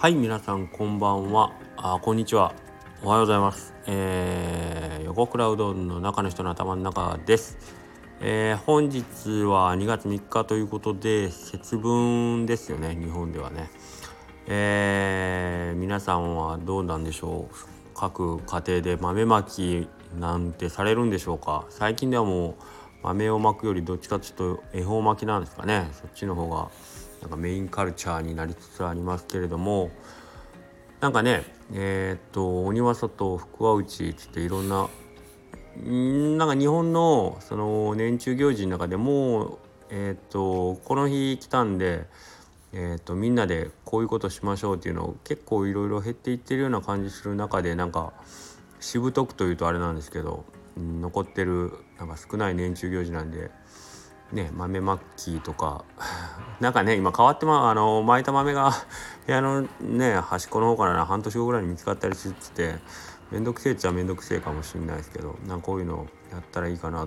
はい皆さんこんばんは。あこんにちは。おはようございます。えー、横倉うどんの中の人の頭の中です。えー、本日は2月3日ということで節分ですよね日本ではね。えー、皆さんはどうなんでしょう？各家庭で豆まきなんてされるんでしょうか？最近ではもう豆をまくよりどっちかというと恵方巻きなんですかね。そっちの方がなんかメインカルチャーになりつつありますけれどもなんかねえー、っと鬼は外福は内つっていろんなんか日本のその年中行事の中でもえー、っとこの日来たんでえーと、みんなでこういうことしましょうっていうのを結構いろいろ減っていってるような感じする中でなんかしぶとくというとあれなんですけど、残ってるなんか少ない年中行事なんで、ね、豆まきとか。なんかね今変わってまあの巻いた豆が 部屋のね端っこの方から半年後ぐらいに見つかったりしてて面倒くせえっちゃ面倒くせえかもしれないですけどなんかこういうのやったらいいかな。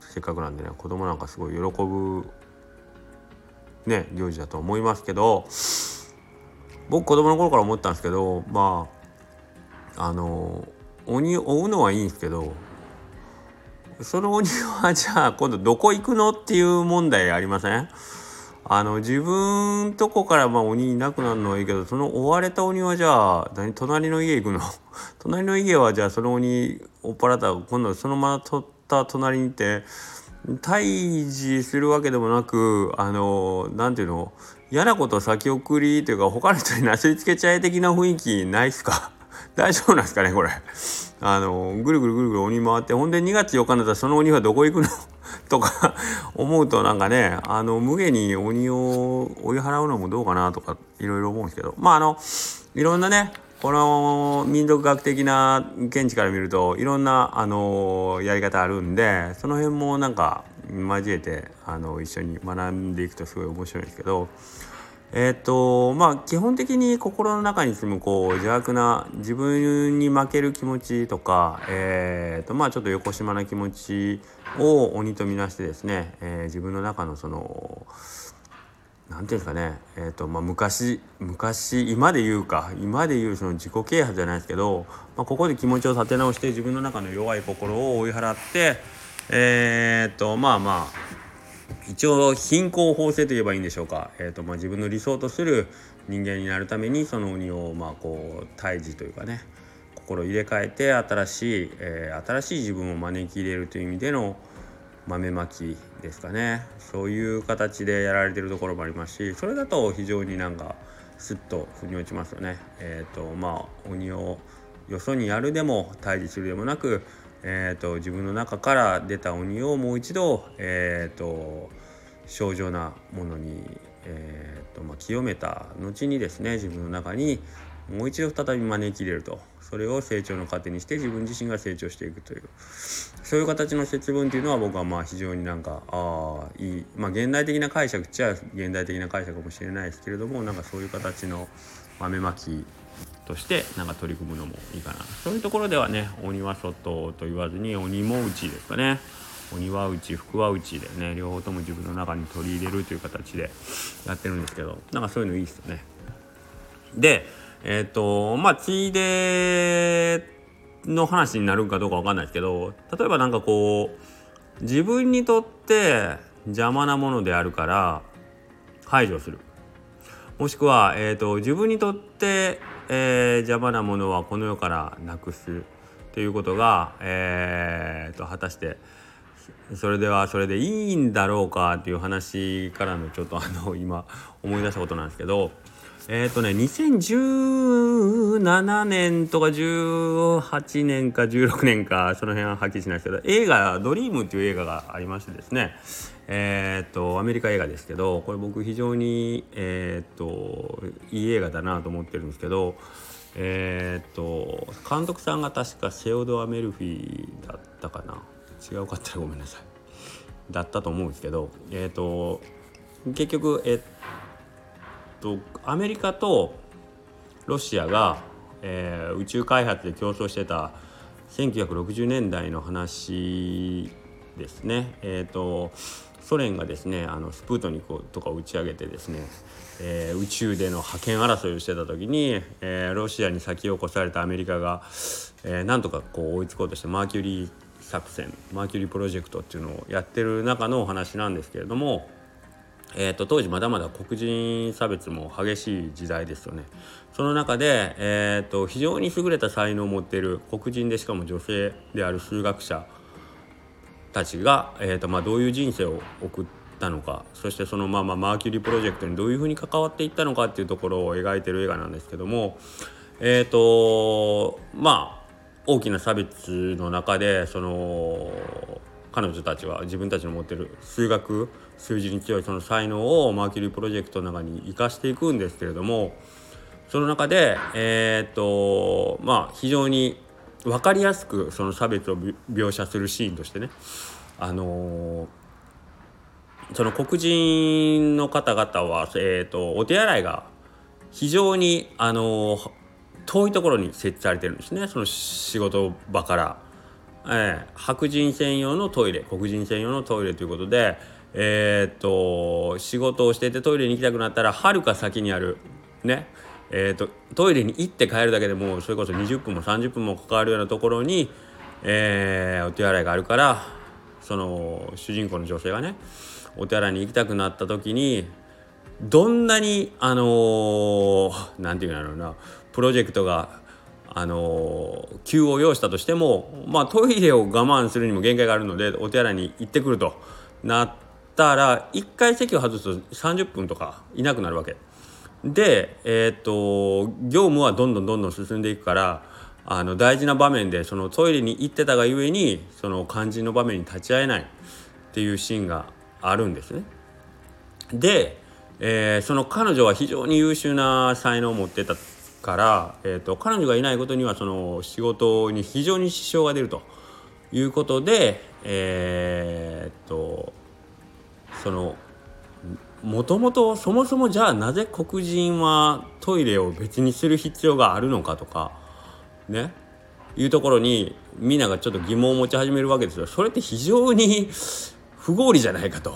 せっかくなんでね子供なんかすごい喜ぶね行事だと思いますけど僕子供の頃から思ったんですけどまああの鬼追うのはいいんですけどその鬼はじゃあ今度どこ行くのっていう問題ありません？あの自分とこからまあ鬼いなくなるのはいいけどその追われた鬼はじゃあ何隣の家行くの？隣の家はじゃあその鬼追っ払った今度そのまま取った隣に行って退治するわけでもなくあの何ていうの？嫌なこと先送りというか他の人になすりつけちゃえ的な雰囲気ないっすか？大丈夫なんですかねこれ。あのぐるぐるぐるぐる鬼回ってほんで2月4日になったらその鬼はどこ行くの？とか思うとなんかねあの無下に鬼を追い払うのもどうかなとかいろいろ思うんですけど。まああのいろんなねこの民族学的な見地から見るといろんなあのやり方あるんでその辺もなんか交えてあの一緒に学んでいくとすごい面白いんですけどえっ、とまあ基本的に心の中に住むこう邪悪な自分に負ける気持ちとかえっ、とまあちょっと横島な気持ちを鬼とみなしてですね、えー、自分の中のそのなんていうんですかね、えーとまあ、昔昔今で言うか今で言うその自己啓発じゃないですけど、まあ、ここで気持ちを立て直して自分の中の弱い心を追い払ってえっ、とまあまあ一応貧困法制といえばいいんでしょうか、えーとまあ、自分の理想とする人間になるためにその鬼をまあこう退治というかね心入れ替えて新しい、えー、新しい自分を招き入れるという意味での豆まきですかねそういう形でやられてるところもありますしそれだと非常になんかスッと腑に落ちますよね。え、ー、とまあ鬼をよそにやるでも退治するでもなく、えーと、自分の中から出た鬼をもう一度、えーと、症状なものに、えーとまあ、清めた後にですね自分の中にもう一度再び招き入れると。それを成長の糧にして自分自身が成長していくという。そういう形の節分っていうのは僕はまあ非常になんかああいい。まあ現代的な解釈っちゃ現代的な解釈かもしれないですけれどもなんかそういう形の豆まきとしてなんか取り組むのもいいかな。そういうところではね鬼は外と言わずに鬼も内ですかね。鬼は内福は内でね両方とも自分の中に取り入れるという形でやってるんですけどなんかそういうのいいですよね。でえっ、ー、とまあついでの話になるかどうかわかんないですけど例えば何かこう自分にとって邪魔なものであるから排除する。もしくは、えーと、自分にとって、えー、邪魔なものはこの世からなくすということが、えーと果たしてそれではそれでいいんだろうかっていう話からのちょっとあの今思い出したことなんですけどえっ、ー、とね2017年とか18年か16年かその辺ははっきりしないですけど映画「ドリームっていう映画がありましてですね。えっ、ー、とアメリカ映画ですけどこれ僕非常にえっ、ー、といい映画だなと思ってるんですけどえっ、と監督さんが確かセオドア・メルフィーだったかな。違うかったらごめんなさい。だったと思うんですけどえっ、と結局えっ、とアメリカとロシアが、えー、宇宙開発で競争してた1960年代の話ですね。えーと、ソ連がですねあのスプートニクとかを打ち上げてですね、えー、宇宙での覇権争いをしてた時に、えー、ロシアに先を越されたアメリカが、えー、なんとかこう追いつこうとしてマーキュリー作戦マーキュリープロジェクトっていうのをやってる中のお話なんですけれども、えーと、当時まだまだ黒人差別も激しい時代ですよね。その中で、えーと、非常に優れた才能を持っている黒人でしかも女性である数学者たちが、えーとまあ、どういう人生を送ったのかそしてそのまあまあマーキュリープロジェクトにどういうふうに関わっていったのかっていうところを描いてる映画なんですけどもえっ、ー、とまあ大きな差別の中でその彼女たちは自分たちの持ってる数学数字に強いその才能をマーキュリープロジェクトの中に生かしていくんですけれどもその中でえっ、とまあ非常に分かりやすくその差別を描写するシーンとしてねあのその黒人の方々は、えーと、お手洗いが非常に、あの遠いところに設置されてるんですね。その仕事場から、えー、白人専用のトイレ黒人専用のトイレということでえー、っと仕事をしててトイレに行きたくなったらはるか先にあるねえーと、トイレに行って帰るだけでもそれこそ20分も30分もかかるようなところに、えー、お手洗いがあるからその主人公の女性がねお手洗いに行きたくなった時にどんなにあの何、ー、て言うんだろうなプロジェクトがあの、急を要したとしても、まあ、トイレを我慢するにも限界があるのでお手洗いに行ってくるとなったら1回席を外すと30分とかいなくなるわけ。で、えー、っと業務はどんどんどんどん進んでいくからあの大事な場面でそのトイレに行ってたがゆえにその肝心の場面に立ち会えないっていうシーンがあるんですね。で、えー、その彼女は非常に優秀な才能を持ってたから、えーと、彼女がいないことにはその仕事に非常に支障が出るということでえー、っとそのもともとそもそもじゃあなぜ黒人はトイレを別にする必要があるのかとかねいうところにみんながちょっと疑問を持ち始めるわけですよ。それって非常に不合理じゃないかと。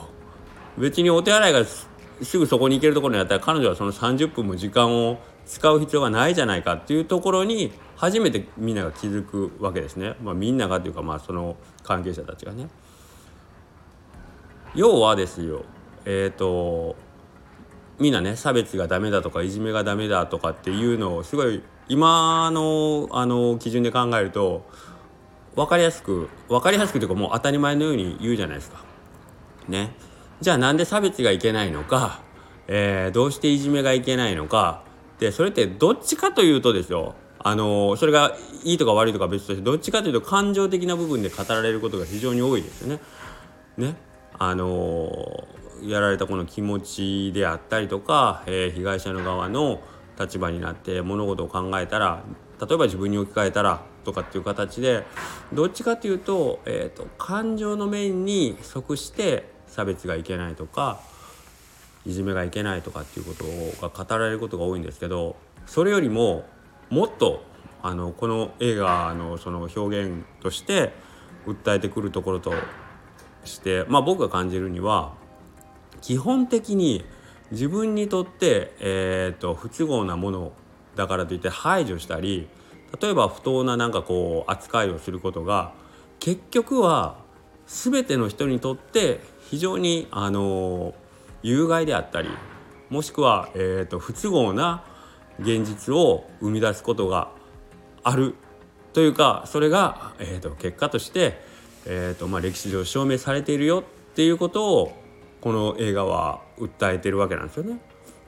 別にお手洗いがすぐそこに行けるところにあったら彼女はその30分も時間を使う必要がないじゃないかっていうところに初めてみんなが気づくわけですね。まあ、みんながというかまあその関係者たちがね。要はですよえっ、ー、とみんなね差別がダメだとかいじめがダメだとかっていうのをすごい今のあの基準で考えると分かりやすく分かりやすくというかもう当たり前のように言うじゃないですか。ね。じゃあなんで差別がいけないのか、えー、どうしていじめがいけないのかでそれってどっちかというとですよあのそれがいいとか悪いとか別としてどっちかというと感情的な部分で語られることが非常に多いですよね。ねあのやられたこの気持ちであったりとか、えー、被害者の側の立場になって物事を考えたら例えば自分に置き換えたらとかっていう形でどっちかというと,、えーと、感情の面に即して差別がいけないとかいじめがいけないとかっていうことが語られることが多いんですけどそれよりももっとあのこの映画のその表現として訴えてくるところとして、まあ、僕が感じるには基本的に自分にとって、えーと、不都合なものだからといって排除したり例えば不当ななんかこう扱いをすることが結局は全ての人にとって非常にあの有害であったりもしくは、えーと、不都合な現実を生み出すことがあるというかそれが、えーと、結果として、えーとまあ、歴史上証明されているよっていうことをこの映画は訴えてるわけなんですよね。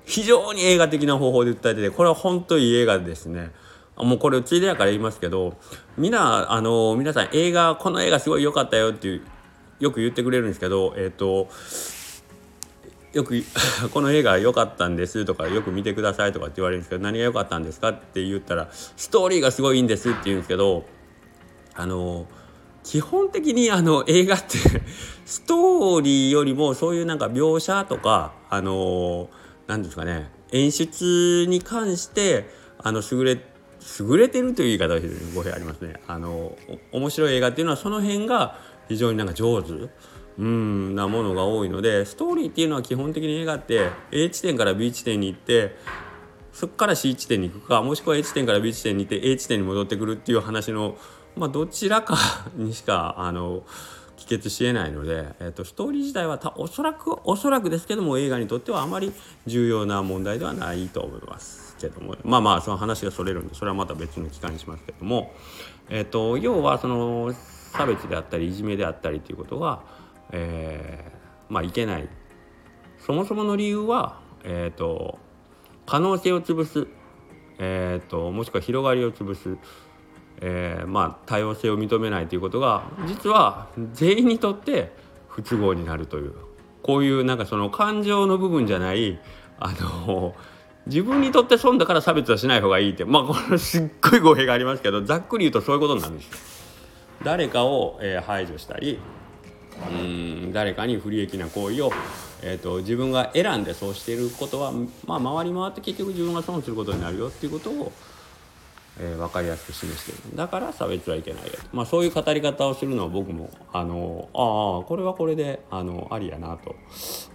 非常に映画的な方法で訴えててこれは本当にいい映画ですね。もうこれついでやから言いますけどみんなあの皆さん映画この映画すごい良かったよっていうよく言ってくれるんですけどえっ、ー、とよく この映画良かったんですとかよく見てくださいとかって言われるんですけど何が良かったんですかって言ったらストーリーがすごいいいんですって言うんですけどあの基本的にあの映画って ストーリーよりもそういうなんか描写とかあの何ですかね演出に関してあの優れ優れてるという言い方が語弊ありますね。あの面白い映画っていうのはその辺が非常になんか上手。うんなものが多いのでストーリーっていうのは基本的に映画って A 地点から B 地点に行ってそこから C 地点に行くかもしくは A 地点から B 地点に行って A 地点に戻ってくるっていう話の、まあ、どちらかにしかあの帰結しえないので、えーと、ストーリー自体はたおそらくおそらくですけども映画にとってはあまり重要な問題ではないと思いますけどもまあまあその話がそれるんでそれはまた別の機会にしますけども、えーと、要はその差別であったりいじめであったりということが、えー、まあいけない。そもそもの理由は、えーと、可能性を潰す、えー、ともしくは広がりを潰す。えー、まあ多様性を認めないということが実は全員にとって不都合になるという。こういうなんかその感情の部分じゃないあの自分にとって損だから差別はしない方がいいって。まあこれすっごい語弊がありますけどざっくり言うとそういうことなんですよ。誰かを、えー、排除したりうん誰かに不利益な行為を、えーと、自分が選んでそうしていることは、まあ、回り回って結局自分が損することになるよっていうことをえー、分かりやすく示してる。だから差別はいけないよと、まあ、そういう語り方をするのは僕もあのああこれはこれであのありやなと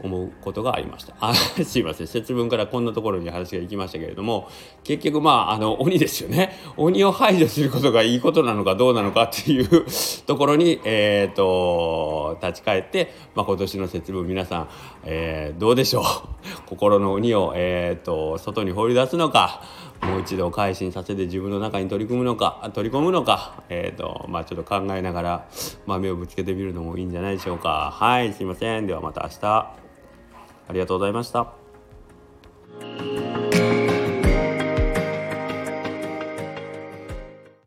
思うことがありました。あ すいません。節分からこんなところに話が行きましたけれども結局まああの鬼ですよね。鬼を排除することがいいことなのかどうなのかっていう ところに、えーと、立ち返って、まあ、今年の節分皆さん、えー、どうでしょう？心の鬼を、えーと外に放り出すのかもう一度改心させて自分の中に取り組むのか取り込むのか、えーとまあ、ちょっと考えながら、まあ、目をぶつけてみるのもいいんじゃないでしょうか。はいすいません。ではまた明日。ありがとうございました。